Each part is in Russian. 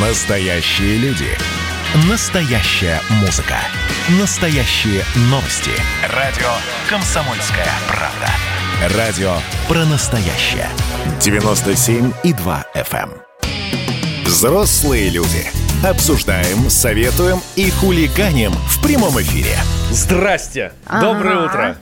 Настоящие люди. Настоящая музыка. Настоящие новости. Радио «Комсомольская правда». Радио про настоящее. 97,2 FM. эм. Взрослые люди. Обсуждаем, советуем и хулиганим в прямом эфире. Здрасте! Доброе Ага. утро!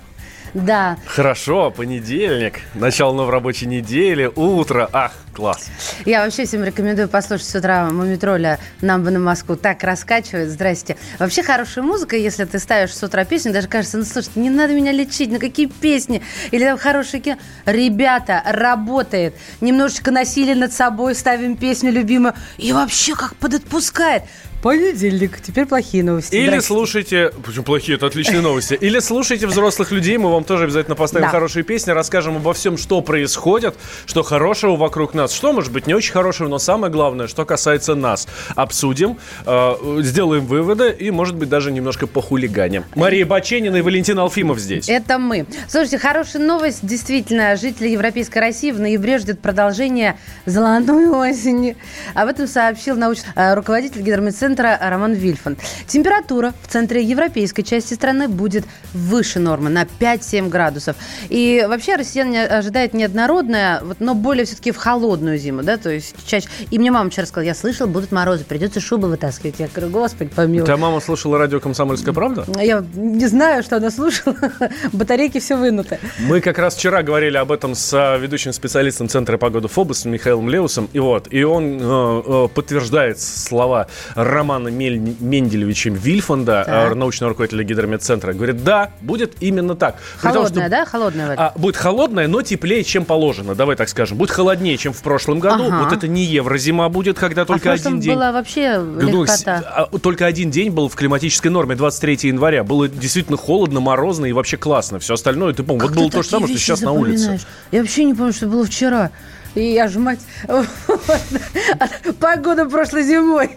Да. Хорошо, понедельник, начало новой рабочей недели, утро. Ах, класс. Я вообще всем рекомендую послушать с утра Мумитроля «Нам бы на Москву». Так раскачивает. Здрасте. Вообще хорошая музыка, если ты ставишь с утра песню, даже кажется, ну слушай, не надо меня лечить, ну какие песни? Или там хорошие кино. Ребята, работает. Немножечко насилия над собой, ставим песню любимую. И вообще как подотпускает. Понедельник. Теперь плохие новости. Или Здрасте. слушайте, почему плохие, это отличные новости. Или слушайте взрослых людей, мы вам тоже обязательно поставим Да. хорошие песни, расскажем обо всем, что происходит, что хорошего вокруг нас, что может быть не очень хорошего, но самое главное, что касается нас. Обсудим, э, сделаем выводы и, может быть, даже немножко похулиганим. Мария Баченина и Валентин Алфимов здесь. Это мы. Слушайте, хорошая новость. Действительно, жители Европейской России в ноябре ждет продолжения золотой осени. Об этом сообщил научный э, руководитель гидромедцентра Роман Вильфанд. Температура в центре европейской части страны будет выше нормы на 5-7 градусов. И вообще россиян не ожидает неоднородная, вот, но более все-таки в холодную зиму, да, то есть чаще. И мне мама вчера сказала, я слышала, будут морозы, придется шубы вытаскивать. Я говорю, господи, помилуй. Твоя мама слушала радио «Комсомольская правда»? Я не знаю, что она слушала. Батарейки все вынуты. Мы как раз вчера говорили об этом с а, ведущим специалистом Центра погоды ФОБОС Михаилом Леусом. И вот, и он э, э, подтверждает слова Романа Мель- Менделевича Вильфанда, Так. э, научного руководителя гидромедцентра. Говорит, да, будет именно так. При том, Холодная, что, да? Холодная вода. а, будет холодная, но теплее, чем положено. Давай так скажем. Будет холоднее, чем в прошлом году. Ага. Вот это не еврозима будет, когда А только прошлом один день. была вообще Ну, легкота. а, Только один день был в климатической норме, 23 января. Было действительно холодно, морозно и вообще классно. Все остальное, ты помнишь, вот было то же самое, что сейчас на улице. Я вообще не помню, что было вчера. И я же мать... Погода прошлой зимой.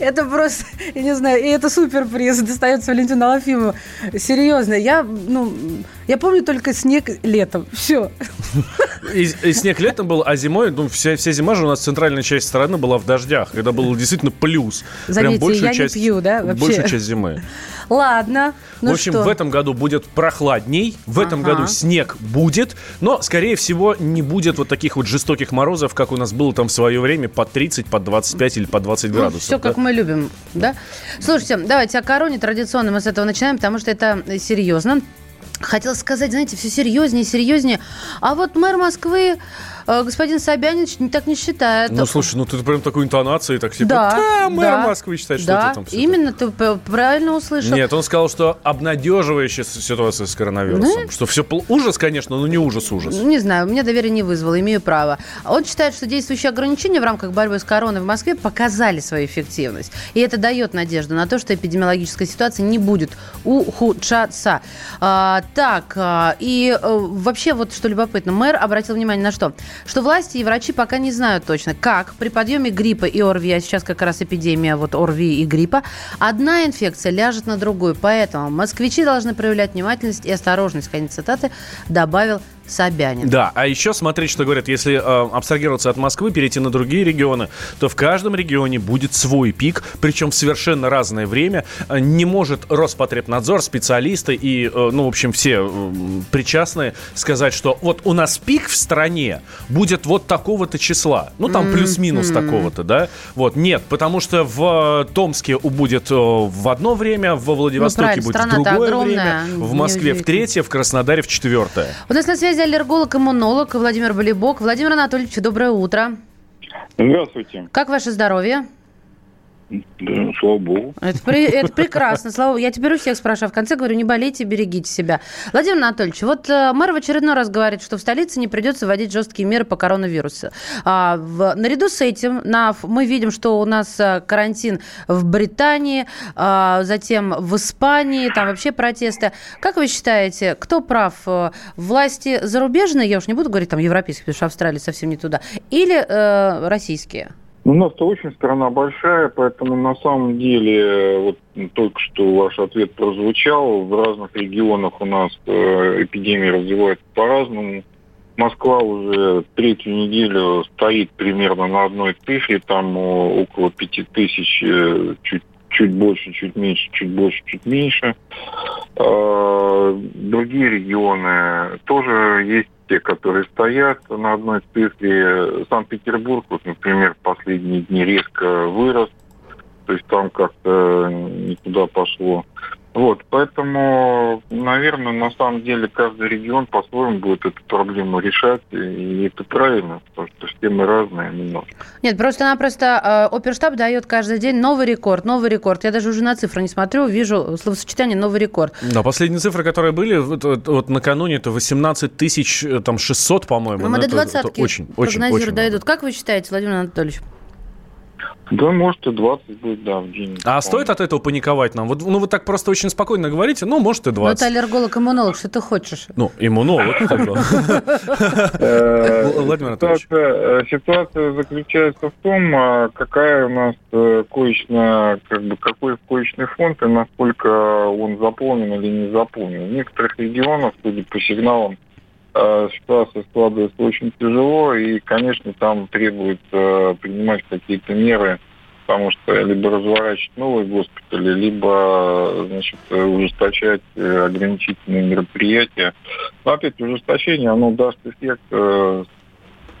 Это просто, я не знаю, и это суперприз достается Валентину Алафимову. Серьезно, я, ну, я помню только снег летом. Все. И, и снег летом был, а зимой, ну, вся, вся зима же у нас центральная часть страны была в дождях, когда было действительно плюс. Заметьте, я не пью, да, вообще? Большую часть зимы. Ладно. Ну в общем, что? в этом году будет прохладней, в этом Ага. году снег будет, но, скорее всего, не будет вот таких вот жестоких морозов, как у нас было там в свое время, по 30, по 25 или по 20 градусов. все да? Ну, как мы любим, да? Слушайте, давайте о короне традиционно мы с этого начинаем, потому что это серьезно. Хотела сказать, знаете, все серьезнее и серьезнее. А вот мэр Москвы, господин Собянин, так не считает. Ну, слушай, ну ты прям такой интонацией, так типа, да, «Да, мэр да, Москвы считает, что да, ты там всё именно, ты правильно услышал. Нет, он сказал, что обнадеживающая ситуация с коронавирусом. Что все ужас, конечно, но не ужас-ужас. Ну, Не знаю, мне доверие не вызвало, имею право. Он считает, что действующие ограничения в рамках борьбы с короной в Москве показали свою эффективность. И это дает надежду на то, что эпидемиологическая ситуация не будет ухудшаться. А, так, а, и э, вообще вот что любопытно, мэр обратил внимание на что? Что власти и врачи пока не знают точно, как при подъеме гриппа и ОРВИ, а сейчас как раз эпидемия вот ОРВИ и гриппа, одна инфекция ляжет на другую. Поэтому москвичи должны проявлять внимательность и осторожность, конец цитаты, добавил Собянин. Да, а еще смотреть, что говорят, если э, абстрагироваться от Москвы, перейти на другие регионы, то в каждом регионе будет свой пик, причем в совершенно разное время. Э, Не может Роспотребнадзор, специалисты и, э, ну, в общем, все э, причастные сказать, что вот у нас пик в стране будет вот такого-то числа. Ну, там плюс-минус такого-то, да? Вот, нет, потому что в э, Томске будет э, в одно время, во Владивостоке Ну, будет в другое огромная, время, в Москве в третье, в Краснодаре в четвертое. У нас на связи аллерголог-иммунолог Владимир Болибок. Владимир Анатольевич, доброе утро. Здравствуйте. Как ваше здоровье? Да, слава богу. Это, это прекрасно. Слава, я теперь у всех спрашиваю. В конце говорю, не болейте, берегите себя. Владимир Анатольевич, вот э, мэр в очередной раз говорит, что в столице не придется вводить жесткие меры по коронавирусу. А, в- наряду с этим на, мы видим, что у нас э, карантин в Британии, а, затем в Испании, там вообще протесты. Как вы считаете, кто прав? Э, Власти зарубежные, я уж не буду говорить там европейские, потому что Австралия совсем не туда, или э, российские? У нас-то очень страна большая, поэтому на самом деле, э, вот только что ваш ответ прозвучал, в разных регионах у нас э, эпидемия развивается по-разному. Москва уже третью неделю стоит примерно на одной цифре, там около пяти тысяч, чуть чуть больше, чуть меньше, чуть больше, чуть меньше. Другие регионы тоже есть те, которые стоят на одной цифре. Санкт-Петербург, вот, например, последние дни резко вырос, то есть там как-то не туда пошло. Вот, поэтому, наверное, на самом деле каждый регион по-своему будет эту проблему решать, и это правильно, потому что все мы разные немножко. Нет, просто-напросто э, оперштаб дает каждый день новый рекорд, новый рекорд. Я даже уже на цифры не смотрю, вижу словосочетание «новый рекорд». Да, последние цифры, которые были, вот, вот, вот накануне, это 18 тысяч, э, там, 600, по-моему. Ну, мы до двадцатки очень, очень, очень дойдут. Как вы считаете, Владимир Анатольевич? Да, может и 20 будет, да, в день. А стоит от этого паниковать нам? Вот, ну, вы так просто очень спокойно говорите, ну, может и 20. Ну, это аллерголог-иммунолог, что ты хочешь? Ну, иммунолог. Э, Владимир Анатольевич. Э, ситуация заключается в том, а какая у нас э, коечная, как бы, какой коечный фонд и насколько он заполнен или не заполнен. В некоторых регионах, судя по сигналам, ситуация складывается очень тяжело, и, конечно, там требуется принимать какие-то меры, потому что либо разворачивать новые госпитали, либо значит, ужесточать э, ограничительные мероприятия. Но опять ужесточение, оно даст эффект э,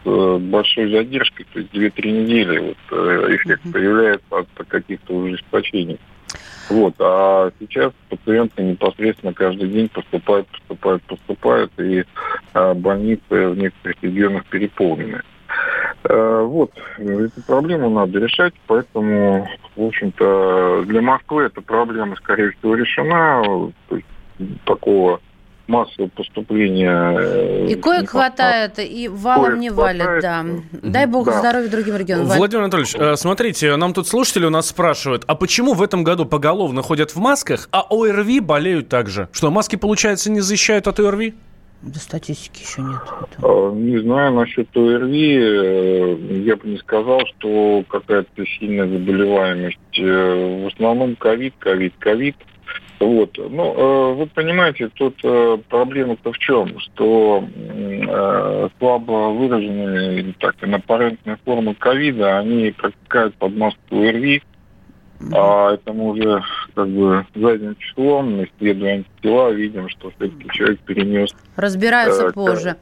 с большой задержкой, то есть 2-3 недели вот, эффект появляется от каких-то ужесточений. Вот. А сейчас пациенты непосредственно каждый день поступают, поступают, поступают, и а, больницы в некоторых регионах переполнены. А, вот, эту проблему надо решать, поэтому, в общем-то, для Москвы эта проблема, скорее всего, решена. Такого массового поступления. Э, и коек хватает, и валом коек не валит, да. Дай бог да. здоровья другим регионам. Владимир Анатольевич, э, смотрите, нам тут слушатели у нас спрашивают, а почему в этом году поголовно ходят в масках, а ОРВИ болеют также? Что, маски, получается, не защищают от ОРВИ? Да статистики еще нет. Не знаю насчет ОРВИ. Э, я бы не сказал, что какая-то сильная заболеваемость. В основном ковид, ковид, ковид. Вот. Ну, э, вы понимаете, тут э, проблема-то в чем? Что э, слабо выраженные так, инаппарентные формы ковида, они протекают под маску РВИ, а это мы уже как бы задним числом, исследуя антитела, видим, что все-таки человек перенес... Разбираются э, позже.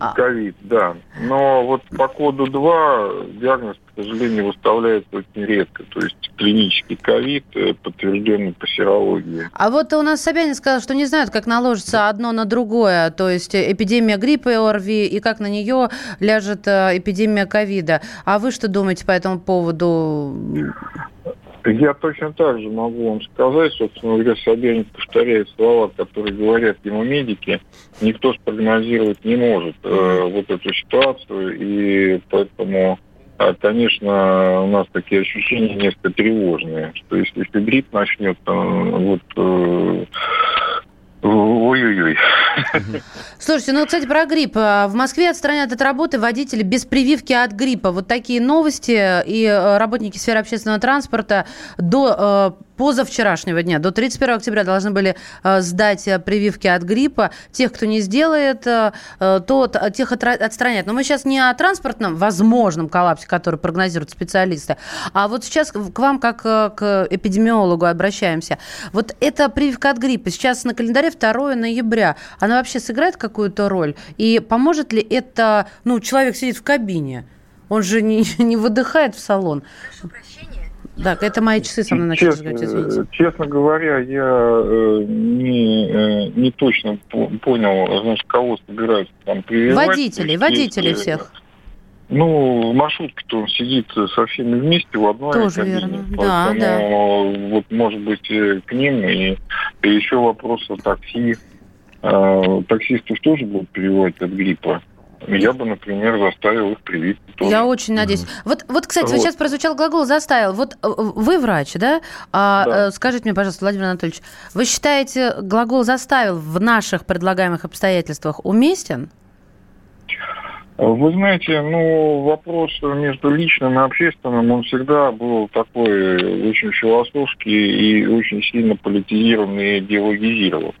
А. Ковид, да. Но вот по коду 2 диагноз, к сожалению, выставляется очень редко. То есть клинический ковид, э, подтвержденный по серологии. А вот у нас Собянин сказал, что не знают, как наложится одно на другое. То есть эпидемия гриппа и ОРВИ, и как на нее ляжет э, эпидемия ковида. А вы что думаете по этому поводу? Я точно так же могу вам сказать, собственно говоря, Собянин повторяет слова, которые говорят ему медики. Никто спрогнозировать не может э, вот эту ситуацию, и поэтому, э, конечно, у нас такие ощущения несколько тревожные, что если фибрит начнет, э, вот э, Ой-ой-ой. Слушайте, ну, кстати, про грипп. А, в Москве отстранят от работы водители без прививки от гриппа. Вот такие новости. И э, работники сферы общественного транспорта до э, позавчерашнего дня, до 31 октября должны были э, сдать э, прививки от гриппа. Тех, кто не сделает, э, то тех отстранят. Но мы сейчас не о транспортном возможном коллапсе, который прогнозируют специалисты, а вот сейчас к вам, как к эпидемиологу, обращаемся. Вот эта прививка от гриппа сейчас на календаре 2 ноября. Она вообще сыграет какую-то роль? И поможет ли это... Ну, человек сидит в кабине, он же не, не выдыхает в салон. Прошу прощения. Так, это мои часы со мной начали честно, извините. Честно говоря, я э, не, э, не точно понял, значит, кого собираются там прививать. Водителей, водителей есть, всех. Ну, в маршрутке-то он сидит со всеми вместе в одной Тоже кабине. Верно. Да, да. вот, может быть, э, к ним. И, и еще вопрос о такси. Э, таксистов тоже будут прививать от гриппа. Я бы, например, заставил их привить. Тоже. Я очень надеюсь. Mm-hmm. Вот, вот, кстати, вот. сейчас прозвучал глагол «заставил». Вот э, вы врач, да? А, да. Э, скажите мне, пожалуйста, Владимир Анатольевич, вы считаете, глагол «заставил» в наших предлагаемых обстоятельствах уместен? Вы знаете, ну, вопрос между личным и общественным, он всегда был такой очень философский и очень сильно политизированный и идеологизирован.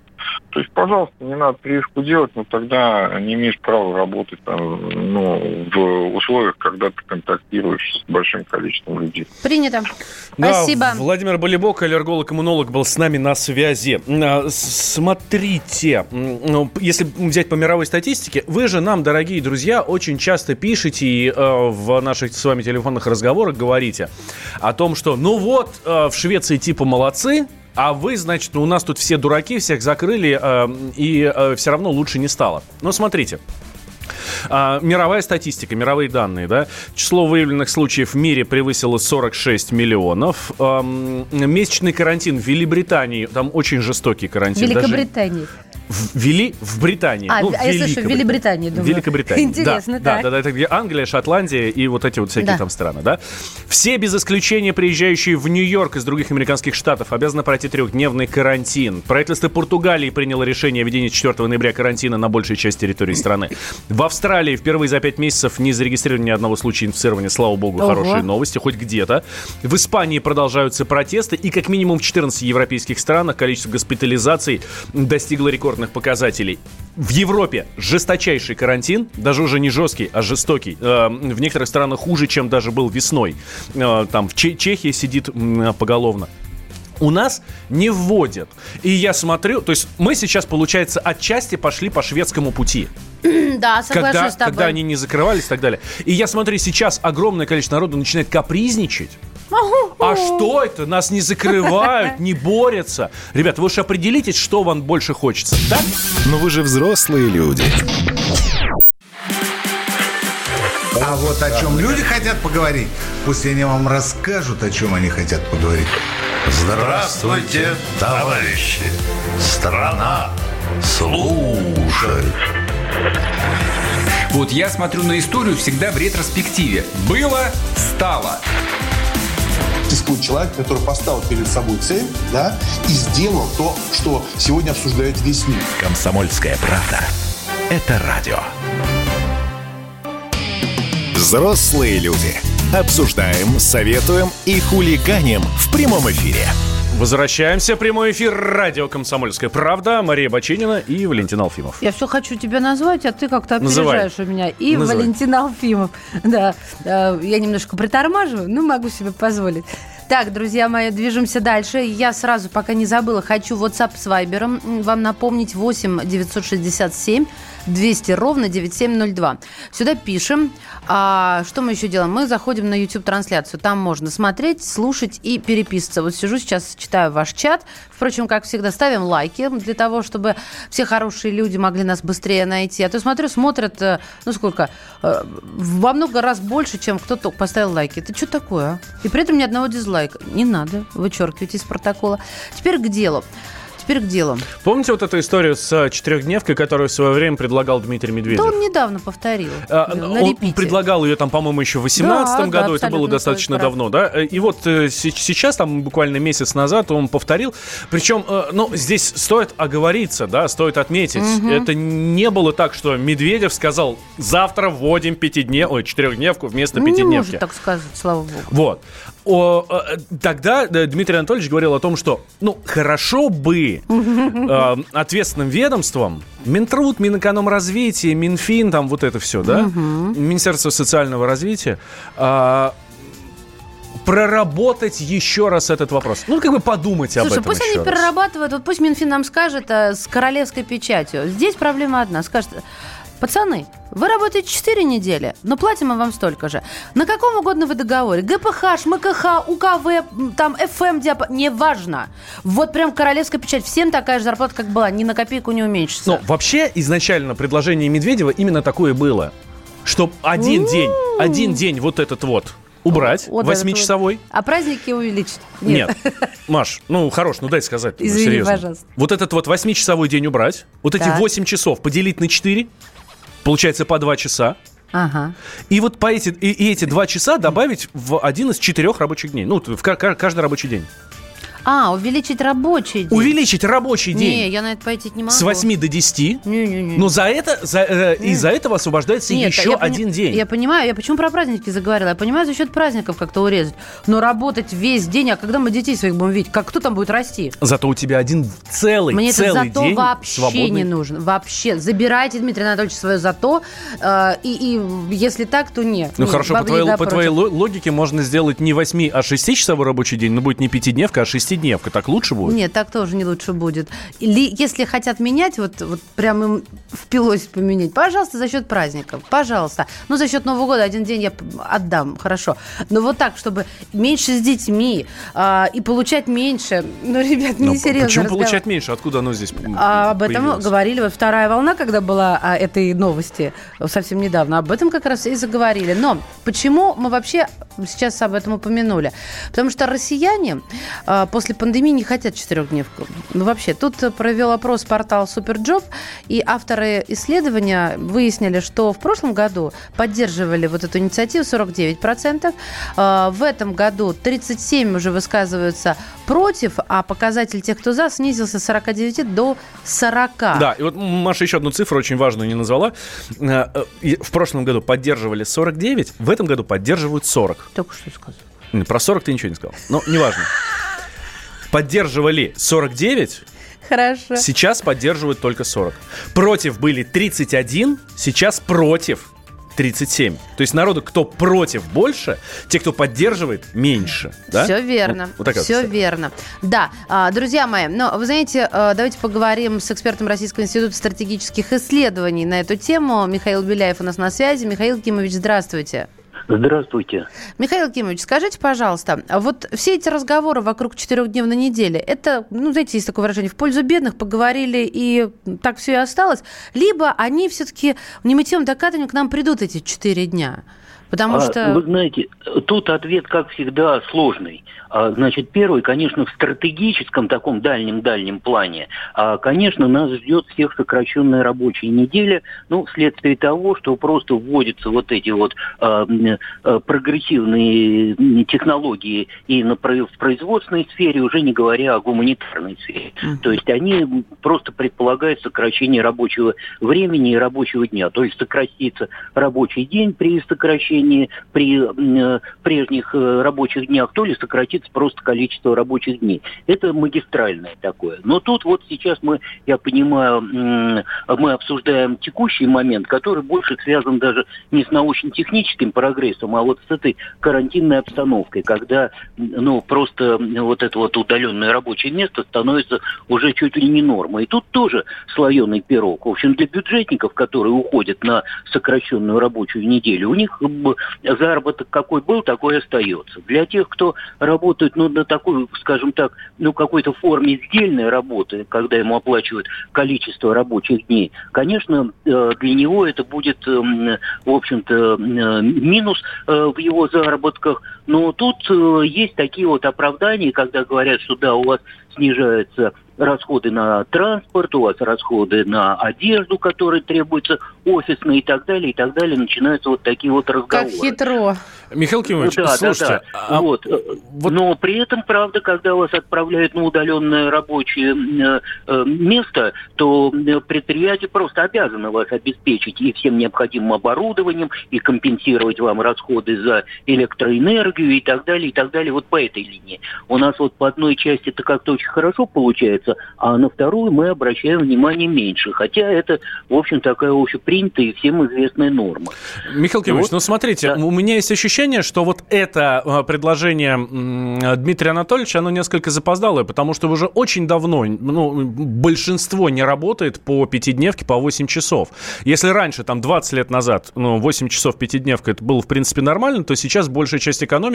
То есть, пожалуйста, не надо прививку делать, но тогда не имеешь права работать там, ну, в условиях, когда ты контактируешь с большим количеством людей. Принято. Да, Спасибо. Владимир Болебок, аллерголог-иммунолог, был с нами на связи. А, Смотрите, ну, если взять по мировой статистике, вы же нам, дорогие друзья, очень часто пишете и э, в наших с вами телефонных разговорах говорите о том, что ну вот, э, в Швеции типа молодцы, а вы, значит, ну, у нас тут все дураки, всех закрыли, э, и э, все равно лучше не стало. Но смотрите, а, мировая статистика, мировые данные, да. Число выявленных случаев в мире превысило 46 миллионов. Ам, месячный карантин в Великобритании, там очень жестокий карантин. Великобритании. Ввели в Британии. А, Ну, а я слышу, в Великобритании, думаю. Великобритании. Интересно, да, так. Да, да, это где Англия, Шотландия и вот эти вот всякие Да. там страны, да. Все без исключения приезжающие в Нью-Йорк из других американских штатов обязаны пройти трехдневный карантин. Правительство Португалии приняло решение о введении 4 ноября карантина на большей части территории страны. В Австралии впервые за пять месяцев не зарегистрировано ни одного случая инфицирования, слава богу, Ого. хорошие новости, хоть где-то. В Испании продолжаются протесты, и как минимум в 14 европейских странах количество госпитализаций достигло рекордных показателей. В Европе жесточайший карантин, даже уже не жесткий, а жестокий. Э, В некоторых странах хуже, чем даже был весной. Э, Там в Че- Чехии сидит поголовно. У нас не вводят. И я смотрю, то есть мы сейчас, получается, отчасти пошли по шведскому пути Да, соглашусь когда, с тобой. когда они не закрывались и так далее. И я смотрю, сейчас огромное количество народу начинает капризничать. А что это? Нас не закрывают, не борются. Ребята, вы уж определитесь, что вам больше хочется. Так? Но вы же взрослые люди. А вот о чем люди хотят поговорить, пусть они вам расскажут, о чем они хотят поговорить. Здравствуйте, товарищи! Страна слушает. Вот я смотрю на историю всегда в ретроспективе. Было, стало. Существует человек, который поставил перед собой цель, да, и сделал то, что сегодня обсуждает весь мир. Комсомольская правда. Это радио. Взрослые люди. Обсуждаем, советуем и хулиганим в прямом эфире. Возвращаемся. Прямой эфир радио «Комсомольская правда». Мария Бачинина и Валентин Алфимов. Я все хочу тебя назвать, а ты как-то Называй. опережаешь у меня. И Называй. Валентин Алфимов. Да, э, я немножко притормаживаю, но могу себе позволить. Так, друзья мои, движемся дальше. Я сразу, пока не забыла, хочу WhatsApp с Viber вам напомнить 8 967 200 ровно 9702. Сюда пишем. А, что мы еще делаем? Мы заходим на YouTube-трансляцию. Там можно смотреть, слушать и переписываться. Вот сижу сейчас, читаю ваш чат. Впрочем, как всегда, ставим лайки для того, чтобы все хорошие люди могли нас быстрее найти. А то смотрю, смотрят, э, ну сколько, э, во много раз больше, чем кто-то поставил лайки. Это что такое? а? И при этом ни одного дизлайка. Не надо, вычеркивайте из протокола. Теперь к делу. Теперь к делу. Помните вот эту историю с э, четырехдневкой, которую в свое время предлагал Дмитрий Да Медведев? он недавно повторил. А, на Он репите. предлагал ее там, по-моему, еще в 2018 Да, да, году. Это было достаточно давно, да? И вот э, се- сейчас, там буквально месяц назад, он повторил. Причем, э, ну, здесь стоит оговориться, да, стоит отметить. Это не было так, что Медведев сказал, завтра вводим пятиднев... Ой, четырехдневку вместо Ну, Не пятидневки. может так сказать, слава богу. Вот. О, э, тогда э, Дмитрий Анатольевич говорил о том, что, ну, хорошо бы э, ответственным ведомством, Минтруд, Минэкономразвитие, Минфин, там вот это все, да, Министерство социального развития, э, проработать еще раз этот вопрос. Ну, как бы подумать об Слушай, этом пусть еще они раз. перерабатывают, вот пусть Минфин нам скажет э, с королевской печатью. Здесь проблема одна. Скажет, пацаны, вы работаете 4 недели, но платим мы вам столько же. На каком угодно вы договоре? ГПХ, ШМКХ, УКВ, там, ФМ, диапа, неважно. Вот прям королевская печать. Всем такая же зарплата, как была. Ни на копейку не уменьшится. Ну, вообще, изначально предложение Медведева именно такое было. Что один день, один день вот этот вот убрать, восьмичасовой. вот. А праздники увеличить? Нет. Маш, ну хорош, ну дай сказать. ну, Извини, серьезно. пожалуйста. Вот этот вот восьмичасовой день убрать, вот эти Так. 8 часов поделить на 4, получается по 2 часа. Ага. И вот по эти, и, и эти два часа добавить в один из четырех рабочих дней. Ну, в ка- ка- каждый рабочий день. А, увеличить рабочий день. Увеличить рабочий день. Не, я на это пойти не могу. С 8 до 10. Не-не-не. Но за это, за, э, из-за этого освобождается Нет, еще я пони- один день. Я понимаю, я почему про праздники заговорила? Я понимаю, за счет праздников как-то урезать. Но работать весь день, а когда мы детей своих будем видеть? Как кто там будет расти? Зато у тебя один целый, Мне это целый зато день вообще свободный. не нужно. Вообще. Забирайте, Дмитрий Анатольевич, свое зато. э, и, и если так, то нет. Ну Нет, хорошо, по твоей, по твоей против. логике можно сделать не 8, а 6-часовой рабочий день, но будет не пятидневка, а шестидневка. Так лучше будет? Нет, так тоже не лучше будет. Или если хотят менять, вот, вот прям им впилось поменять, пожалуйста, за счет праздников, пожалуйста. Ну, за счет Нового года один день я отдам, хорошо. Но вот так, чтобы меньше с детьми а, и получать меньше, ну, ребят, Ну, не серьезно. Почему получать меньше? Откуда оно здесь А об этом появилось? говорили вот вторая волна, когда была а, этой новости совсем недавно. Об этом как раз и заговорили. Но почему мы вообще сейчас об этом упомянули? Потому что россияне а, после пандемии не хотят четырехдневку. Ну вообще, тут провел опрос портал Суперджоb, и авторы исследования выяснили, что в прошлом году поддерживали вот эту инициативу 49%. А, В этом году 37 уже высказываются против, а показатель тех, кто за, снизился с 49 до 40. Да, и вот Маша еще одну цифру очень важную не назвала. Э, э, В прошлом году поддерживали 49, в этом году поддерживают 40. Только что сказал. Про 40 ты ничего не сказал. Но неважно. Поддерживали 49, Хорошо. сейчас поддерживают только 40. Против были 31, сейчас против 37. То есть народу, кто против больше, те, кто поддерживает, меньше. Да? Все верно. Вот, вот такая Все вот верно. Да, а, друзья мои, но вы знаете, а, давайте поговорим с экспертом Российского института стратегических исследований на эту тему. Михаил Беляев у нас на связи. Михаил Кимович, здравствуйте. Здравствуйте. Михаил Кимович, скажите, пожалуйста, вот все эти разговоры вокруг четырехдневной недели, это, ну, знаете, есть такое выражение, в пользу бедных поговорили, и так все и осталось, либо они все-таки не мытьем докатыванием к нам придут эти четыре дня? Потому А, что... Вы знаете, тут ответ, как всегда, сложный. А, Значит, первый, конечно, в стратегическом таком дальнем-дальнем плане, а, конечно, нас ждет всех сокращенная рабочая неделя, ну, вследствие того, что просто вводятся вот эти вот а, прогрессивные технологии и на в производственной сфере, уже не говоря о гуманитарной сфере. То есть они просто предполагают сокращение рабочего времени и рабочего дня. То есть сократится рабочий день при сокращении, при э, прежних э, рабочих днях, то ли сократится просто количество рабочих дней. Это магистральное такое. Но тут вот сейчас мы, я понимаю, мы обсуждаем текущий момент, который больше связан даже не с научно-техническим прогрессом, а вот с этой карантинной обстановкой, когда ну, просто вот это вот удаленное рабочее место становится уже чуть ли не нормой. И тут тоже слоеный пирог. В общем, для бюджетников, которые уходят на сокращенную рабочую неделю, у них заработок какой был, такой остается. Для тех, кто работает ну, на такой, скажем так, ну, какой-то форме сдельной работы, когда ему оплачивают количество рабочих дней, конечно, э, для него это будет, эм, в общем-то, э, минус э, в его заработках. Но тут э, есть такие вот оправдания, когда говорят, что да, у вас снижаются расходы на транспорт, у вас расходы на одежду, которые требуются офисные и так далее, и так далее. Начинаются вот такие вот Как разговоры. хитро. Михаил Кимович, Ну да, слушайте, да, да. а вот. э, Но при этом, правда, когда вас отправляют на удаленное рабочее э, место, то предприятие просто обязано вас обеспечить и всем необходимым оборудованием, и компенсировать вам расходы за электроэнергию и так далее, и так далее. Вот по этой линии. У нас вот по одной части это как-то очень хорошо получается, а на вторую мы обращаем внимание меньше. Хотя это, в общем, такая общепринятая и всем известная норма. Михаил Кимович, Вот. ну смотрите, Да. у меня есть ощущение, что вот это э, предложение Дмитрия Анатольевича, оно несколько запоздалое, потому что уже очень давно ну, большинство не работает по пятидневке по 8 часов. Если раньше, там, 20 лет назад, ну, 8 часов пятидневка, это было, в принципе, нормально, то сейчас большая часть экономики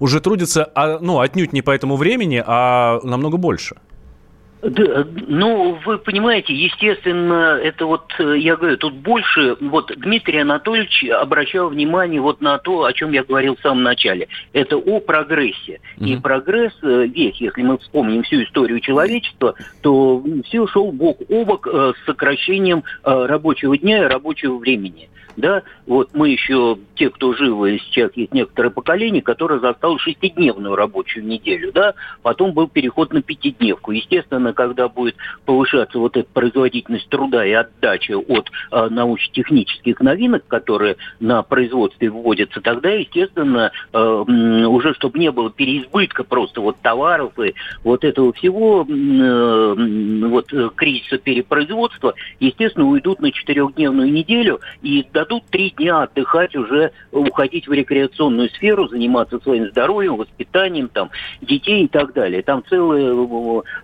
уже трудится, а, ну, отнюдь не по этому времени, а намного больше. Да, ну, вы понимаете, естественно, это вот, я говорю, тут больше, вот Дмитрий Анатольевич обращал внимание вот на то, о чем я говорил в самом начале. Это о прогрессе. И прогресс э, весь, если мы вспомним всю историю человечества, то все шел бок о бок э, с сокращением э, рабочего дня и рабочего времени. Да, вот мы еще, те, кто живы, сейчас есть некоторое поколение, которое застало шестидневную рабочую неделю, да, потом был переход на пятидневку. Естественно, когда будет повышаться вот эта производительность труда и отдача от э, научно-технических новинок, которые на производстве вводятся, тогда, естественно, э, уже чтобы не было переизбытка просто вот товаров и вот этого всего, э, вот э, кризиса перепроизводства, естественно, уйдут на четырехдневную неделю и дадут три дня отдыхать уже, уходить в рекреационную сферу, заниматься своим здоровьем, воспитанием там, детей и так далее. Там целая,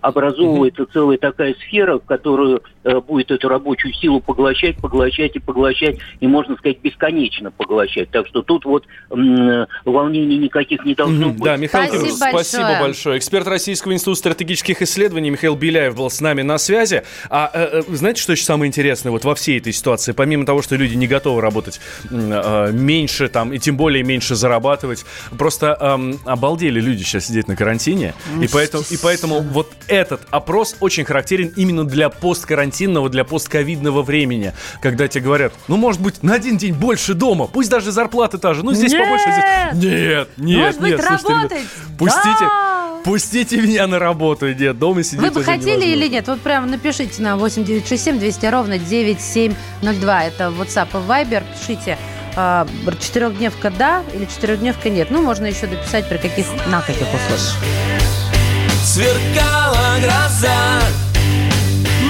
образовывается целая такая сфера, в которую э, будет эту рабочую силу поглощать, поглощать и поглощать, и, можно сказать, бесконечно поглощать. Так что тут вот м- волнений никаких не должно быть. Да, Михаил Спасибо Кириллович, большое. спасибо большое. Эксперт Российского института стратегических исследований Михаил Беляев был с нами на связи. А э, э, знаете, что еще самое интересное вот во всей этой ситуации? Помимо того, что люди не готовы работать м, э, меньше там, и тем более меньше зарабатывать, просто эм, обалдели люди сейчас сидеть на карантине. И поэтому, и поэтому вот этот опрос очень характерен именно для посткарантинного, для постковидного времени. Когда тебе говорят, ну, может быть, на один день больше дома, пусть даже зарплата та же, ну, здесь Нет! побольше, здесь... Нет, нет, Может быть, нет, слушайте, ребят, работать? Пустите, Да! пустите меня на работу, нет, дома сидеть Вы бы хотели невозможно. или нет? Вот прямо напишите на 8967 200 ровно 9702. Это WhatsApp и Viber. Пишите а, четырехдневка да или четырехдневка нет. Ну, можно еще дописать при каких, на каких условиях. Сверкала гроза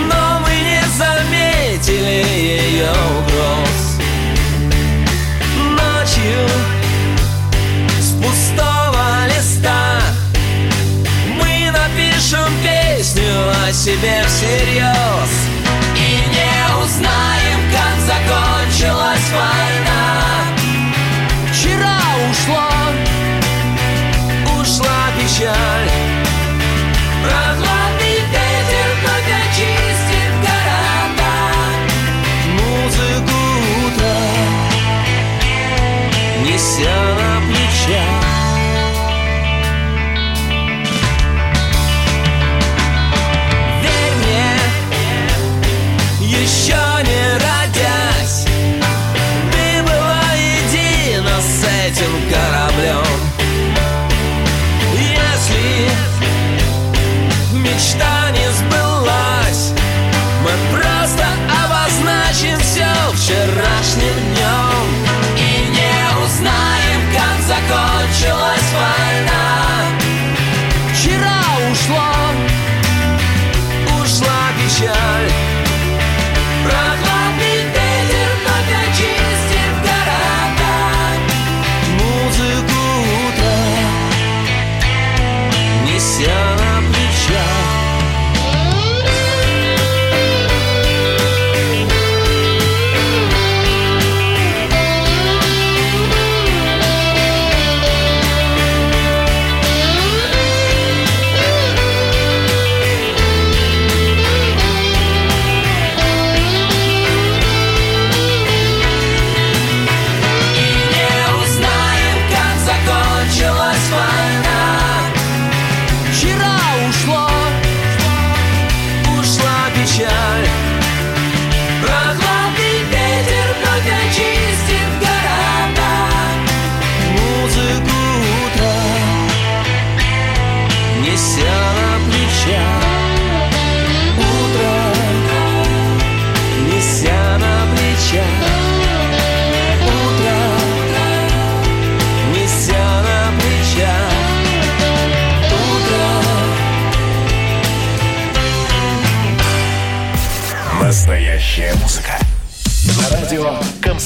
Но мы не заметили ее угроз Ночью с пустого листа Мы напишем песню о себе всерьез И не узнаем, как закончилась война. Вчера ушло, ушла печаль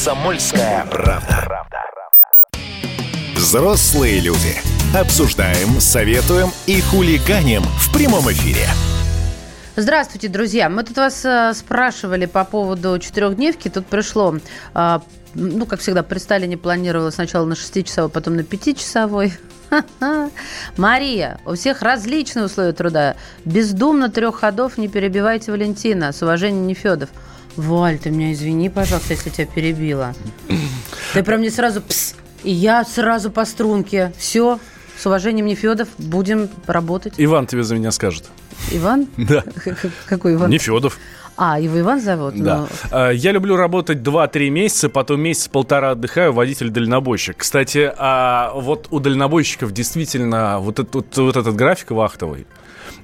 «Комсомольская правда». Взрослые люди. Обсуждаем, советуем и хулиганим в прямом эфире. Здравствуйте, друзья. Мы тут вас э, спрашивали по поводу четырехдневки. Тут пришло, э, ну, как всегда, при Сталине планировалось сначала на шестичасовой, потом на пятичасовой. Ха-ха. Мария, у всех различные условия труда. Бездумно трех ходов не перебивайте Валентина. С уважением, Нефедов. Валь, ты меня извини, пожалуйста, если тебя перебила. Ты прям мне сразу пс, и я сразу по струнке. Все, С уважением, Нефедов, будем работать. Иван тебе за меня скажет. Иван? Да. Какой Иван? Нефедов. А, его Иван зовут? Да. Ну, А, Я люблю работать 2-3 месяца, потом месяц-полтора отдыхаю, водитель-дальнобойщик. Кстати, а вот у дальнобойщиков действительно вот этот, вот, этот график вахтовый,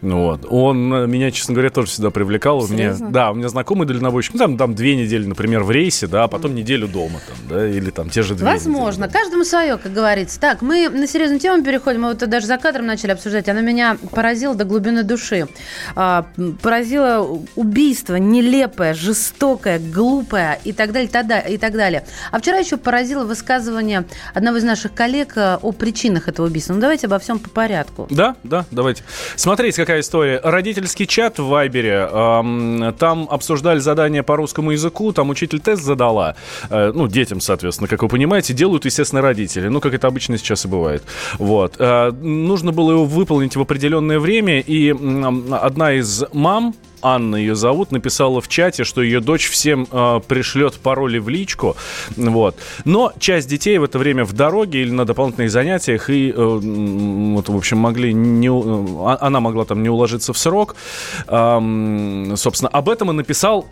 вот. Он э, меня, честно говоря, тоже всегда привлекал. У меня, да, у меня знакомый дальнобойщик, ну, там, там две недели, например, в рейсе, да, а потом неделю дома, там, да, или там те же две Возможно. Каждому свое, как говорится. Так, мы на серьезную тему переходим. Мы вот даже за кадром начали обсуждать. Она меня поразила до глубины души. А, поразило убийство нелепое, жестокое, глупое и так далее, тогда- и так далее. А вчера еще поразило высказывание одного из наших коллег э, о причинах этого убийства. Ну, давайте обо всем по порядку. Да, да, давайте. Смотрите, какая история. Родительский чат в Вайбере. там обсуждали задание по русскому языку. Там учитель тест задала. Э, ну, детям, соответственно, как вы понимаете, делают, естественно, родители. Ну, как это обычно сейчас и бывает. Вот. Э, нужно было его выполнить в определенное время. И одна из мам, Анна ее зовут, написала в чате, что ее дочь всем э, пришлет пароли в личку. Вот. Но часть детей в это время в дороге или на дополнительных занятиях, и, э, вот, в общем, могли не, у- а- она могла там не уложиться в срок. Ам, собственно, об этом и написал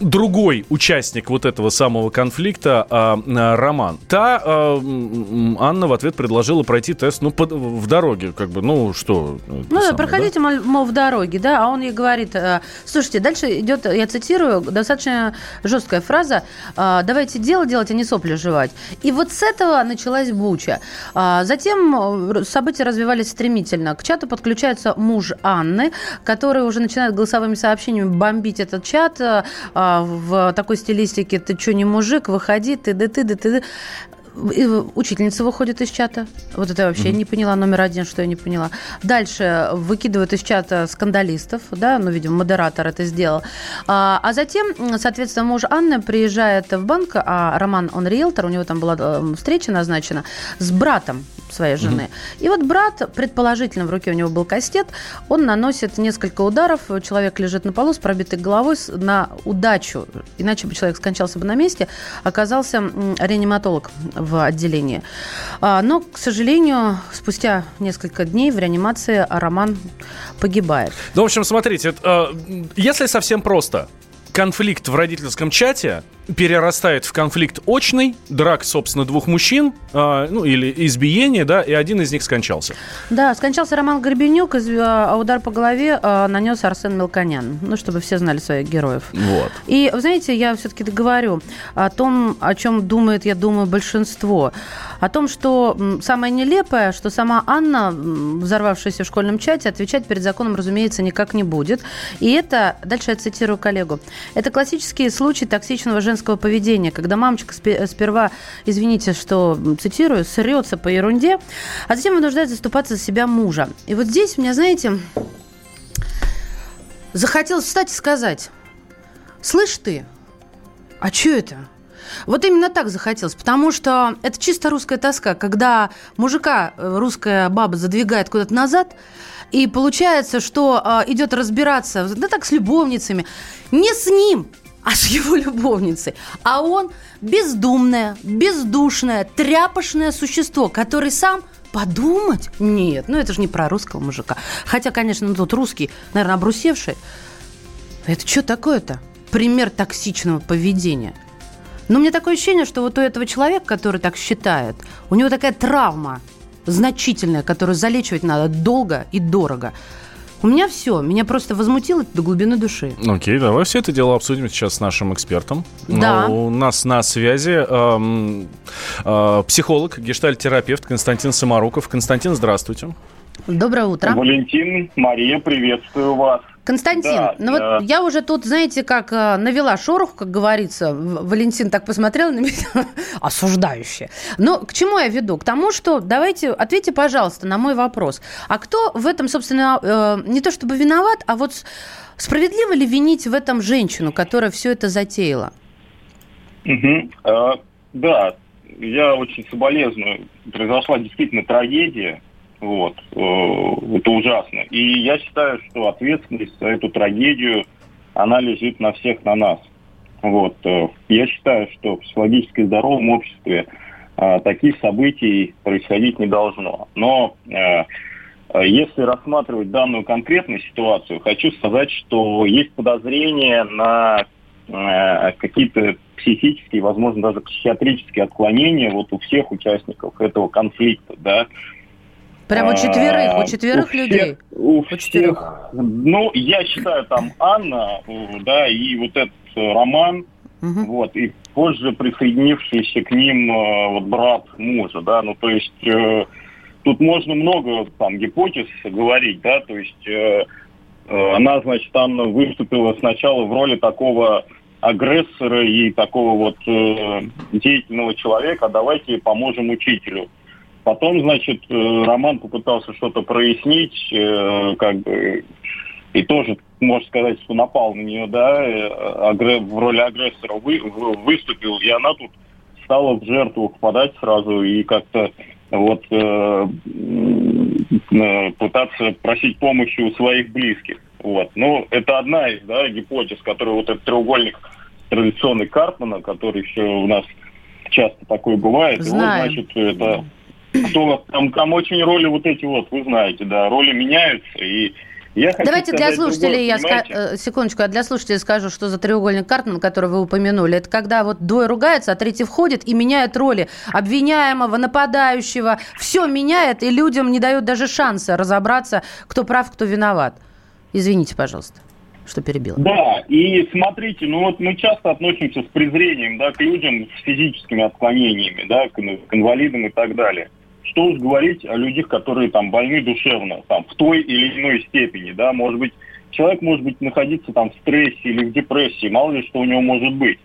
другой участник вот этого самого конфликта а, а, Роман. Та а, Анна в ответ предложила пройти тест ну, под- в дороге, как бы, ну что. это Ну да, самое, да? проходите, мол, мол, в дороге, да, а он ей говорит, э, слушайте, дальше идет, я цитирую, достаточно жесткая фраза, э, давайте дело делать, а не сопли жевать. И вот с этого началась буча. Затем э, события развивались стремительно. К чату подключается муж Анны, который уже начинает голосовыми сообщениями бомбить этот чат э, в такой стилистике «ты что, не мужик, выходи, ты да ты да ты Учительница выходит из чата. Вот это я вообще не поняла. Номер один, что я не поняла. Дальше выкидывают из чата скандалистов. Да, ну, видимо, модератор это сделал. А, а затем, соответственно, муж Анны приезжает в банк, а Роман, он риэлтор, у него там была э, встреча назначена с братом своей жены. И вот брат, предположительно, в руке у него был кастет, он наносит несколько ударов, человек лежит на полу с пробитой головой на удачу, иначе бы человек скончался бы на месте, оказался реаниматолог в отделении. А, Но, к сожалению, спустя несколько дней в реанимации Роман погибает. Ну, в общем, смотрите, э, если совсем просто, конфликт в родительском чате перерастает в конфликт очный, драк, собственно, двух мужчин, э, ну, или избиение, да, и один из них скончался. Да, скончался Роман Горбенюк, из- а удар по голове а, нанес Арсен Мелконян. Ну, чтобы все знали своих героев. Вот. И, вы знаете, я все-таки говорю о том, о чем думает, я думаю, большинство. О том, что самое нелепое, что сама Анна, взорвавшаяся в школьном чате, отвечать перед законом, разумеется, никак не будет. И это, дальше я цитирую коллегу, это классический случай токсичного женского поведения, когда мамочка спе- сперва, извините, что цитирую, срется по ерунде, а затем вынуждает заступаться за себя мужа. И вот здесь у меня, знаете, захотелось встать и сказать, слышь ты, а что это? Вот именно так захотелось, потому что это чисто русская тоска, когда мужика э, русская баба задвигает куда-то назад, и получается, что э, идет разбираться, да так с любовницами, не с ним, а с его любовницей. А он бездумное, бездушное, тряпошное существо, который сам подумать? Нет, ну это же не про русского мужика. Хотя, конечно, ну, тут русский, наверное, обрусевший. Это что такое-то? Пример токсичного поведения. Но меня такое ощущение, что вот у этого человека, который так считает, у него такая травма значительная, которую залечивать надо долго и дорого. У меня все. Меня просто возмутило до глубины души. Окей, давай все это дело обсудим сейчас с нашим экспертом. Да. Ну, У нас на связи эм, э, психолог, гештальтерапевт Константин Самаруков. Константин, здравствуйте. Доброе утро. Валентин, Мария, приветствую вас. Константин, Да, ну вот да. я уже тут, знаете, как э, навела шорох, как говорится. Валентин так посмотрел на меня, осуждающе. Но к чему я веду? К тому, что давайте, ответьте, пожалуйста, на мой вопрос. А кто в этом, собственно, э, не то чтобы виноват, а вот справедливо ли винить в этом женщину, которая все это затеяла? Мгм. Э, да, я очень соболезную. Произошла действительно трагедия. Вот. Э, это ужасно. И я считаю, что ответственность за эту трагедию, она лежит на всех на нас. Вот. э, Я считаю, что в психологически здоровом обществе а, таких событий происходить не должно. Но э, э, если рассматривать данную конкретную ситуацию, хочу сказать, что есть подозрения на э, какие-то психические, возможно, даже психиатрические отклонения вот у всех участников этого конфликта, да. Прямо у четверых, у А, четверых всех- людей. У всех, ну, я считаю, там Анна, да, и вот этот э, Роман, вот, и позже присоединившийся к ним э, вот брат мужа, да, ну, то есть э, тут можно много там гипотез говорить, да, то есть э, э, она, значит, Анна выступила сначала в роли такого агрессора и такого вот э, деятельного человека, а давайте поможем учителю. Потом, значит, э, Роман попытался что-то прояснить, э, как бы, и тоже, можно сказать, что напал на нее, да, э, в роли агрессора вы- вы- выступил, и она тут стала в жертву впадать сразу и как-то вот пытаться просить помощи у своих близких. Вот. Ну, это одна из да, гипотез, которая вот этот треугольник традиционный Карпмана, который еще у нас часто такой бывает. Знаем. Вот, значит, это кто, там, там очень роли вот эти вот, вы знаете, да, роли меняются, и я Давайте для слушателей, другое, я ска- э, секундочку, я для слушателей скажу, что за треугольник Картман, который вы упомянули. Это когда вот двое ругаются, а третий входит и меняет роли обвиняемого, нападающего. Все меняет, и людям не дают даже шанса разобраться, кто прав, кто виноват. Извините, пожалуйста, что перебила. Да, и смотрите, ну вот мы часто относимся с презрением, да, к людям с физическими отклонениями, да, к инвалидам и так далее. Что уж говорить о людях, которые там больны душевно, там, в той или иной степени, да, может быть, человек может быть находиться там в стрессе или в депрессии, мало ли что у него может быть.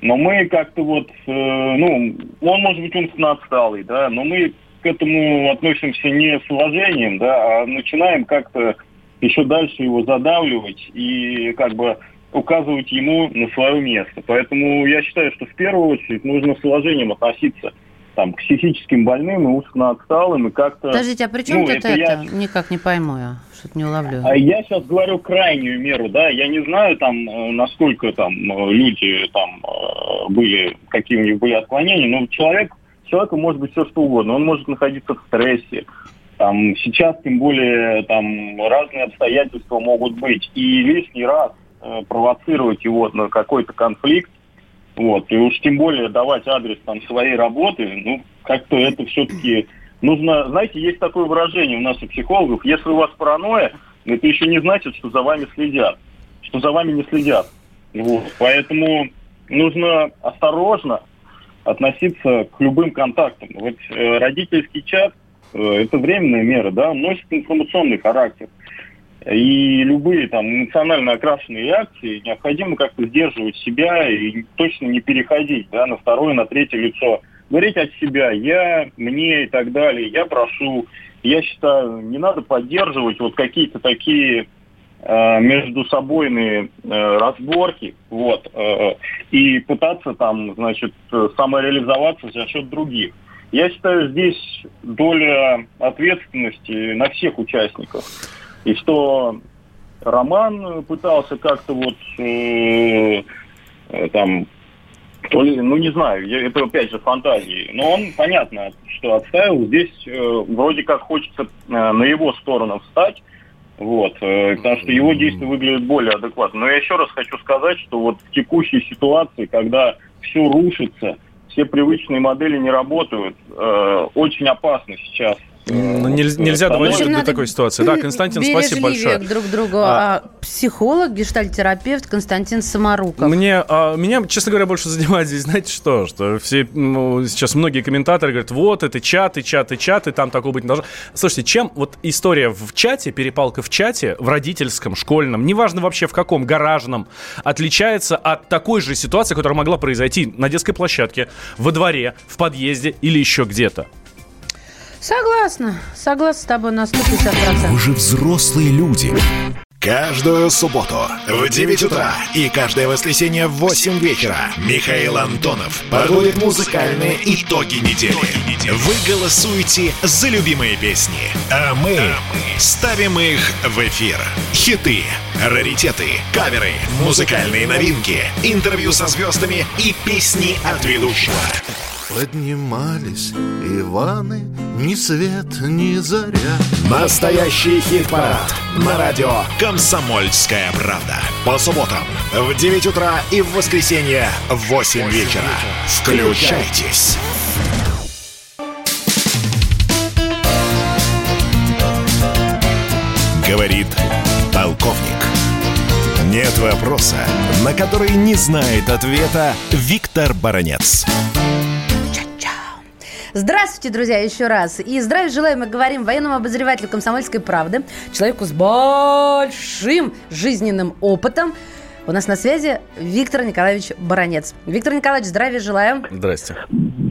Но мы как-то вот, э, ну, он может быть умственно отсталый, да, но мы к этому относимся не с уважением, да, а начинаем как-то еще дальше его задавливать и как бы указывать ему на свое место. Поэтому я считаю, что в первую очередь нужно с уважением относиться там, к психическим больным и умственно отсталым, и как-то... Подождите, а при чем ну, тут это? я- Никак не пойму я. Что-то не уловлю. а я сейчас говорю крайнюю меру, да, я не знаю там, э, насколько там э, люди там э, были, какие у них были отклонения, но человек, человеку может быть все что угодно, он может находиться в стрессе, там сейчас тем более там разные обстоятельства могут быть, и лишний раз провоцировать его на какой-то конфликт, вот, и уж тем более давать адрес там своей работы, ну, как-то это все-таки нужно, знаете, есть такое выражение у нас у психологов, если у вас паранойя, это еще не значит, что за вами следят, что за вами не следят. Вот, поэтому нужно осторожно относиться к любым контактам. Вот э, родительский чат э, это временная мера, да, носит информационный характер. И любые там эмоционально окрашенные реакции необходимо как-то сдерживать себя и точно не переходить да, на второе, на третье лицо. Говорить от себя, я, мне и так далее, я прошу. Я считаю, не надо поддерживать вот какие-то такие э, между собойные э, разборки, вот, э, и пытаться там, значит, самореализоваться за счет других. Я считаю, здесь доля ответственности на всех участников. И что Роман пытался как-то вот э, э, там, то ли, ну не знаю, это опять же фантазии, но он, понятно, что отставил, здесь э, вроде как хочется э, на его сторону встать, вот, э, потому что его действия выглядят более адекватно. Но я еще раз хочу сказать, что вот в текущей ситуации, когда все рушится, все привычные модели не работают, э, очень опасно сейчас. Э, Ну, нельзя, вот, нельзя доводить становится. до такой ситуации. Да, Константин, спасибо большое. к друг другу. А- А, психолог, гештальтерапевт Константин Самаруков. Мне, а, меня, честно говоря, больше занимает здесь, знаете что, что все, ну, сейчас многие комментаторы говорят, вот, это чаты, чаты, чаты, там такого быть не должно. Слушайте, чем вот история в чате, перепалка в чате, в родительском, школьном, неважно вообще в каком, гаражном, отличается от такой же ситуации, которая могла произойти на детской площадке, во дворе, в подъезде или еще где-то? Согласна. Согласна с тобой на 150%. Вы же взрослые люди. Каждую субботу в 9 утра и каждое воскресенье в 8 вечера Михаил Антонов подводит музыкальные итоги недели. Вы голосуете за любимые песни, а мы ставим их в эфир. Хиты, раритеты, каверы, музыкальные новинки, интервью со звездами и песни от ведущего. Поднимались Иваны Ни свет, ни заря Настоящий хит-парад на радио «Комсомольская правда». По субботам в 9 утра и в воскресенье в 8 вечера. Включайтесь. Говорит полковник. Нет вопроса, на который не знает ответа Виктор Баранец. Здравствуйте, друзья, еще раз. И здравия желаем, мы говорим военному обозревателю «Комсомольской правды», человеку с большим жизненным опытом. У нас на связи Виктор Николаевич Баранец. Виктор Николаевич, здравия желаем. Здрасте.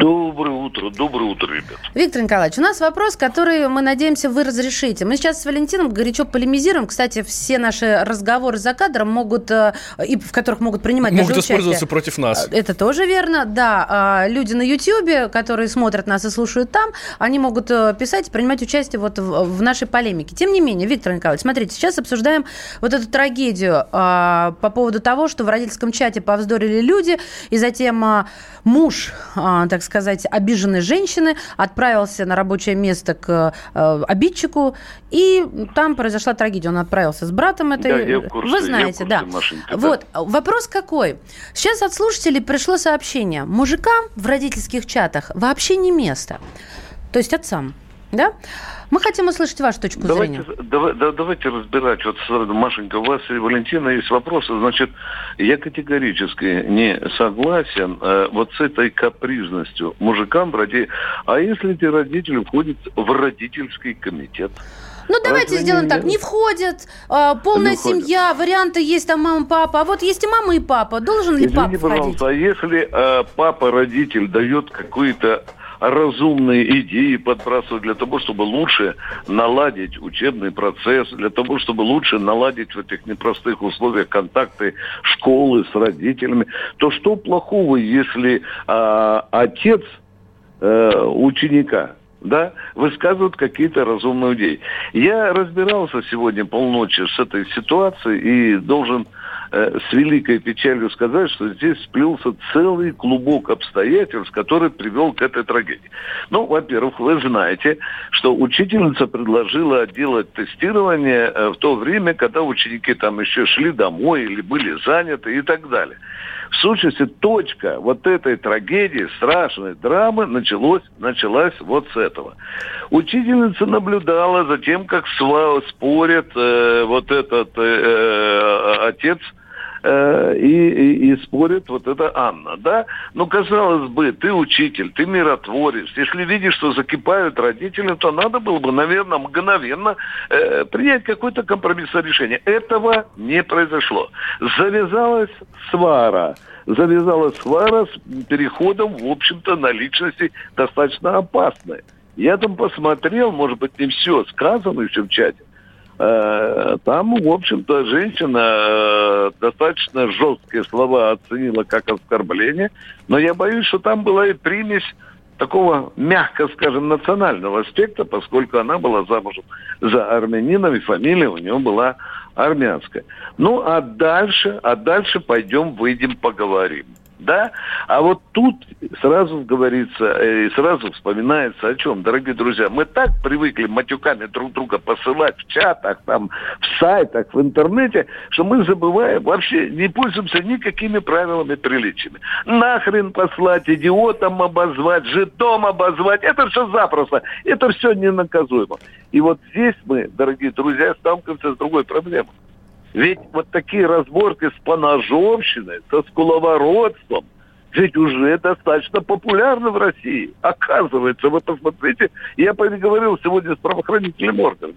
Доброе утро, доброе утро, ребят. Виктор Николаевич, у нас вопрос, который мы надеемся вы разрешите. Мы сейчас с Валентином горячо полемизируем. Кстати, все наши разговоры за кадром могут, э, и в которых могут принимать Могут даже участие. использоваться против нас. Это тоже верно, да. А, Люди на Ютьюбе, которые смотрят нас и слушают там, они могут э, писать и принимать участие вот в, нашей полемике. Тем не менее, Виктор Николаевич, смотрите, сейчас обсуждаем вот эту трагедию а, по поводу того, что в родительском чате повздорили люди, и затем а, муж, так сказать, обиженной женщины отправился на рабочее место к э, обидчику, и там произошла трагедия. Он отправился с братом этой... Да, я в курсе, Вы я в знаете, курсе, да. Машенька, да. Вот, вопрос какой? Сейчас от слушателей пришло сообщение. Мужикам в родительских чатах вообще не место. То есть отцам, да? Мы хотим услышать вашу точку Давайте, зрения. давай- да- давайте разбирать. Вот, Машенька, у вас и Валентина есть вопросы. Значит, я категорически не согласен э, вот с этой капризностью мужикам ради... А если эти родители входят в родительский комитет? Ну, давайте Разве сделаем не- так. Не входят, а, полная Не входят. семья, варианты есть там мама, папа. А вот есть и мама, и папа. Должен ли папа Извините, входить? пожалуйста, а если э, папа-родитель дает какие-то разумные идеи подбрасывать для того, чтобы лучше наладить учебный процесс, для того, чтобы лучше наладить в этих непростых условиях контакты школы с родителями, то что плохого, если а, отец э, ученика да, высказывают какие-то разумные идеи. Я разбирался сегодня полночи с этой ситуацией и должен э, с великой печалью сказать, что здесь сплелся целый клубок обстоятельств, который привел к этой трагедии. Ну, во-первых, вы знаете, что учительница предложила делать тестирование э, в то время, когда ученики там еще шли домой или были заняты и так далее. В сущности, точка вот этой трагедии, страшной драмы началось, началась вот с этого. Учительница наблюдала за тем, как спорят э, вот этот э, э, отец э, и, и, и спорит вот эта Анна, да? Ну, казалось бы, ты учитель, ты миротворец. Если видишь, что закипают родители, то надо было бы, наверное, мгновенно э, принять какое-то компромиссное решение. Этого не произошло. Завязалась свара. Завязалась свара с переходом, в общем-то, на личности достаточно опасные. Я там посмотрел, может быть, не все сказано еще в чате, Там, в общем-то, женщина э, достаточно жесткие слова оценила как оскорбление, но я боюсь, что там была и примесь такого, мягко скажем, национального аспекта, поскольку она была замужем за армянином, и фамилия у нее была армянская. Ну, а дальше, а дальше пойдем, выйдем, поговорим. Да? А вот тут сразу говорится, э, и сразу вспоминается о чем, дорогие друзья. Мы так привыкли матюками друг друга посылать в чатах, там, в сайтах, в интернете, что мы забываем, вообще не пользуемся никакими правилами приличиями. Нахрен послать, идиотом обозвать, житом обозвать, это все запросто, это все ненаказуемо. И вот здесь мы, дорогие друзья, сталкиваемся с другой проблемой. Ведь вот такие разборки с поножовщиной, со скуловородством, ведь уже достаточно популярны в России. Оказывается, вы посмотрите, я говорил сегодня с правоохранительным органом.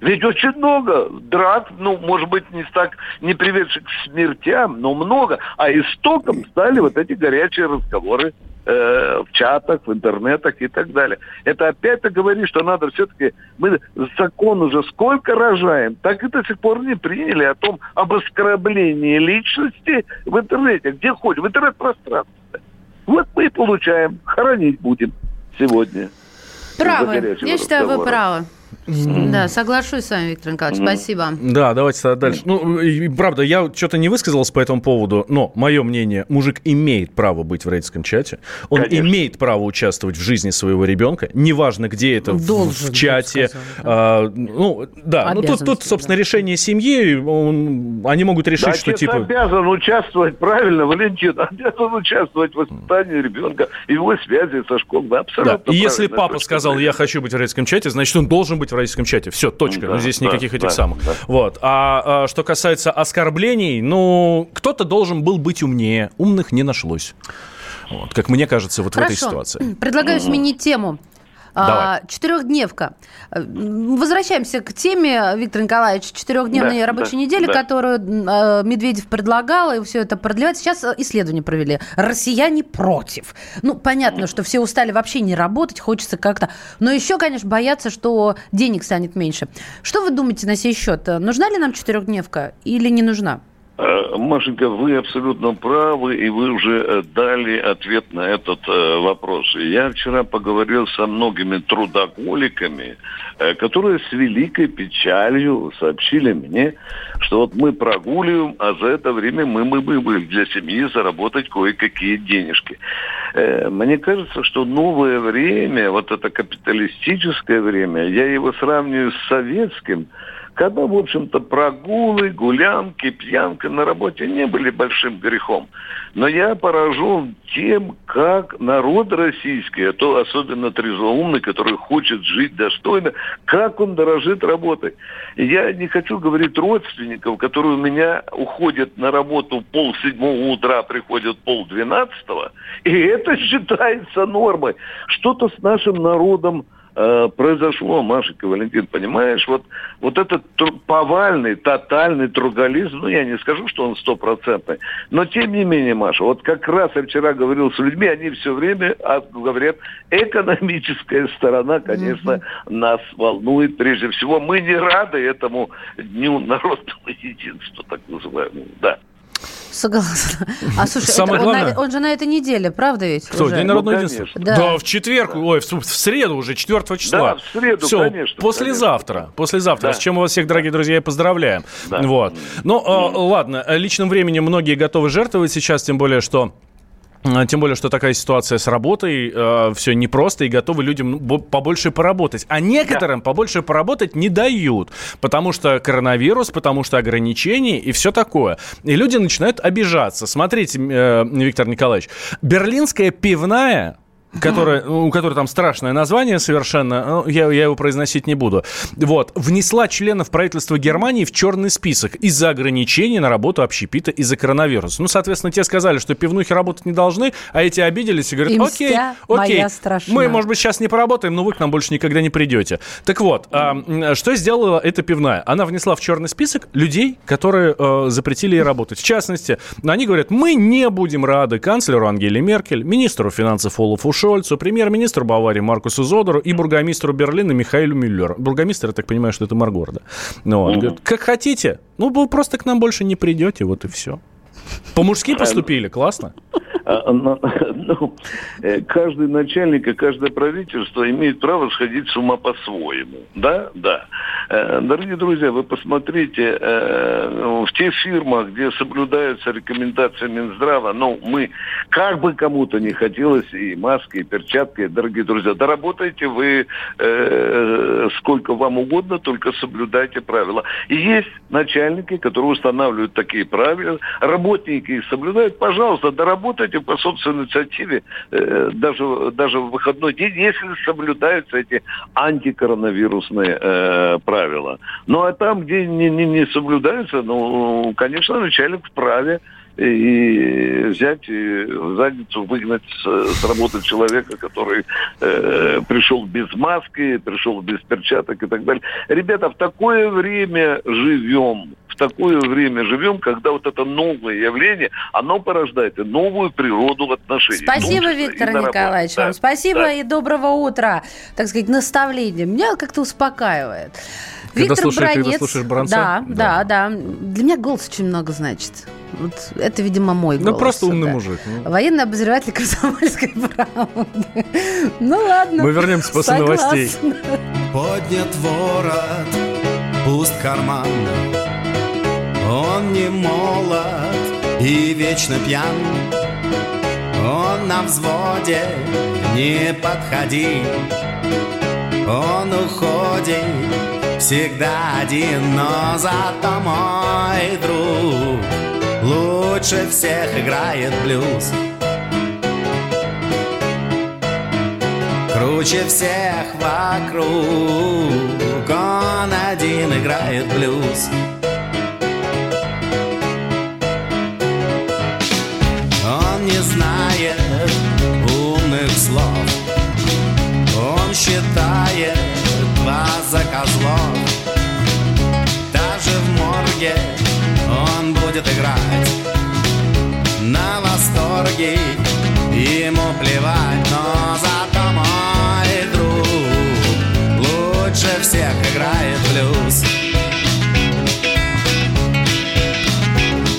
Ведь очень много драк, ну, может быть, не так, не приведших к смертям, но много. А истоком стали вот эти горячие разговоры э, в чатах, в интернетах и так далее. Это опять-то говорит, что надо все-таки... Мы закон уже сколько рожаем, так и до сих пор не приняли о том, об оскорблении личности в интернете. Где ходим? В интернет-пространстве. Вот мы и получаем. Хоронить будем сегодня. Правы. Я считаю, вы разговора. правы. Да, соглашусь с вами, Виктор Николаевич. Спасибо. Да, давайте дальше. Ну, и, правда, я что-то не высказался по этому поводу, но мое мнение, мужик имеет право быть в родительском чате, он Конечно. имеет право участвовать в жизни своего ребенка, неважно, где это, в- Должен, в, чате. сказала, А, ну, да, ну тут, тут, собственно, да. решение семьи, он- они могут решить, Да, что типа... обязан участвовать, правильно, Валентин, обязан участвовать в воспитании ребенка, и его связи со школой. Да, Да. абсолютно И если папа сказал, я хочу быть в родительском чате, значит, он должен быть в родительском чате. Все, точка. Да, ну, здесь да, никаких этих да, самых. да. Вот. А, а что касается оскорблений, ну, кто-то должен был быть умнее. Умных не нашлось. Вот, как мне кажется, вот в этой Хорошо. ситуации. Предлагаю сменить тему. Давай. А, Четырехдневка. Э, Возвращаемся к теме, Виктор Николаевич, четырехдневной Да, рабочей да, недели, да. которую э, Медведев предлагал, и все это продлевать. Сейчас э, исследование провели. Россияне против. Ну, понятно, что все устали вообще не работать, хочется как-то. Но еще, конечно, боятся, что денег станет меньше. Что вы думаете на сей счет? Нужна ли нам четырехдневка или не нужна? Э, Машенька, вы абсолютно правы, и вы уже э, дали ответ на этот э, вопрос. Я вчера поговорил со многими трудоголиками, которые с великой печалью сообщили мне, что вот мы прогуливаем, а за это время мы мы бы бы для семьи заработать кое-какие денежки. Мне кажется, что новое время, вот это капиталистическое время, я его сравниваю с советским, когда, в общем-то, прогулы, гулянки, пьянка на работе не были большим грехом. Но я поражен тем, как народ российский, а то особенно трезвоумный, который хочет жить достойно, как он дорожит работой. Я не хочу говорить родственников, которые у меня уходят на работу пол седьмого утра, приходят пол двенадцатого, и это считается нормой. Что-то с нашим народом э, произошло, Машенька, Валентин, понимаешь, вот, вот этот тру- повальный, тотальный тругализм, ну, я не скажу, что он стопроцентный, но тем не менее, Маша, вот как раз я вчера говорил с людьми, они все время а, говорят, экономическая сторона, конечно, нас волнует прежде всего. Мы не рады этому Дню народного единства, так называемому, да. Согласна. А слушай, Самое это он, главное- на, он же на этой неделе, правда ведь? Кто? уже? День народного Ну, единства? Да. Да. в четверг, ой, в, в среду уже, 4 числа. Да, в среду, Всё, конечно, послезавтра. конечно. Послезавтра. Да. С чем мы вас всех, дорогие друзья, и поздравляем. Да. Вот. Ну, э, ладно, личным временем многие готовы жертвовать сейчас, тем более, что тем более, что такая ситуация с работой, все непросто, и готовы людям ну, бо- побольше поработать. А некоторым побольше поработать не дают, потому что коронавирус, потому что ограничения и все такое. И люди начинают обижаться. Смотрите, э, Виктор Николаевич, берлинская пивная которая, у которой там страшное название совершенно, я, я его произносить не буду, вот, внесла членов правительства Германии в черный список из-за ограничений на работу общепита из-за коронавируса. Ну, соответственно, те сказали, что пивнухи работать не должны, а эти обиделись и говорят, И окей, окей, моя страшна». мы, может быть, сейчас не поработаем, но вы к нам больше никогда не придете. Так вот, м, что сделала эта пивная? Она внесла в черный список людей, которые э, запретили ей работать. В частности, они говорят, мы не будем рады канцлеру Ангеле Меркель, министру финансов Олафу Шольцу, премьер-министру Баварии Маркусу Зодору и бургомистру Берлина Михаилу Мюллеру. Бургомистр, я так понимаю, что это мэр города. Ну, вот. Говорят, как хотите, ну, вы просто к нам больше не придете, вот и все. По-мужски поступили, классно. А, но- ну, э, каждый начальник и каждое правительство имеет право сходить с ума по-своему. Да? Да. Э, Дорогие друзья, вы посмотрите, э, ну, в тех фирмах, где соблюдаются рекомендации Минздрава, ну, мы, как бы кому-то не хотелось, и маски, и перчатки, дорогие друзья, доработайте вы сколько вам угодно, только соблюдайте правила. И есть начальники, которые устанавливают такие правила, работники их соблюдают, пожалуйста, доработайте по собственной инициативе э, даже, даже в выходной день, если соблюдаются эти антикоронавирусные э, правила. Ну а там, где не, не, не соблюдаются, ну, конечно, начальник вправе и взять и задницу выгнать с, с работы человека, который э, пришел без маски, пришел без перчаток и так далее. Ребята, в такое время живем, в такое время живем, когда вот это новое явление, оно порождает и новую природу отношений. Спасибо, Виктор. Николаевич, Да, вам спасибо да. и доброго утра. Так сказать, наставление. Меня как-то успокаивает. Когда Виктор слушаешь- когда Бронец. слушаешь Бронца? Да, Да. да, да, Для меня голос очень много значит. Вот это, видимо, мой голос. Ну, просто умный да. мужик. ну. Военный обозреватель комсомольской правды. Ну ладно. Мы вернемся после Согласна. новостей. поднят ворот, пуст карман. Он не молод и вечно пьян. Он на взводе, не подходи. Он уходит всегда один, но зато мой друг лучше всех играет блюз. Круче всех вокруг Он один играет блюз будет играть. На восторге Ему плевать, но зато мой друг Лучше всех играет блюз.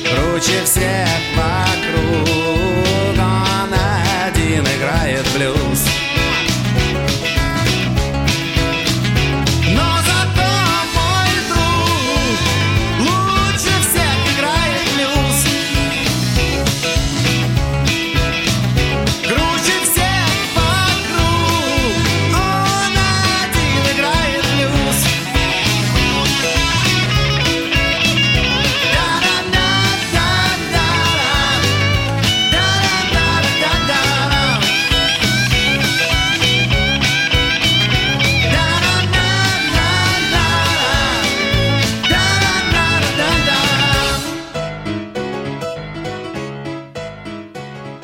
Круче всех вокруг.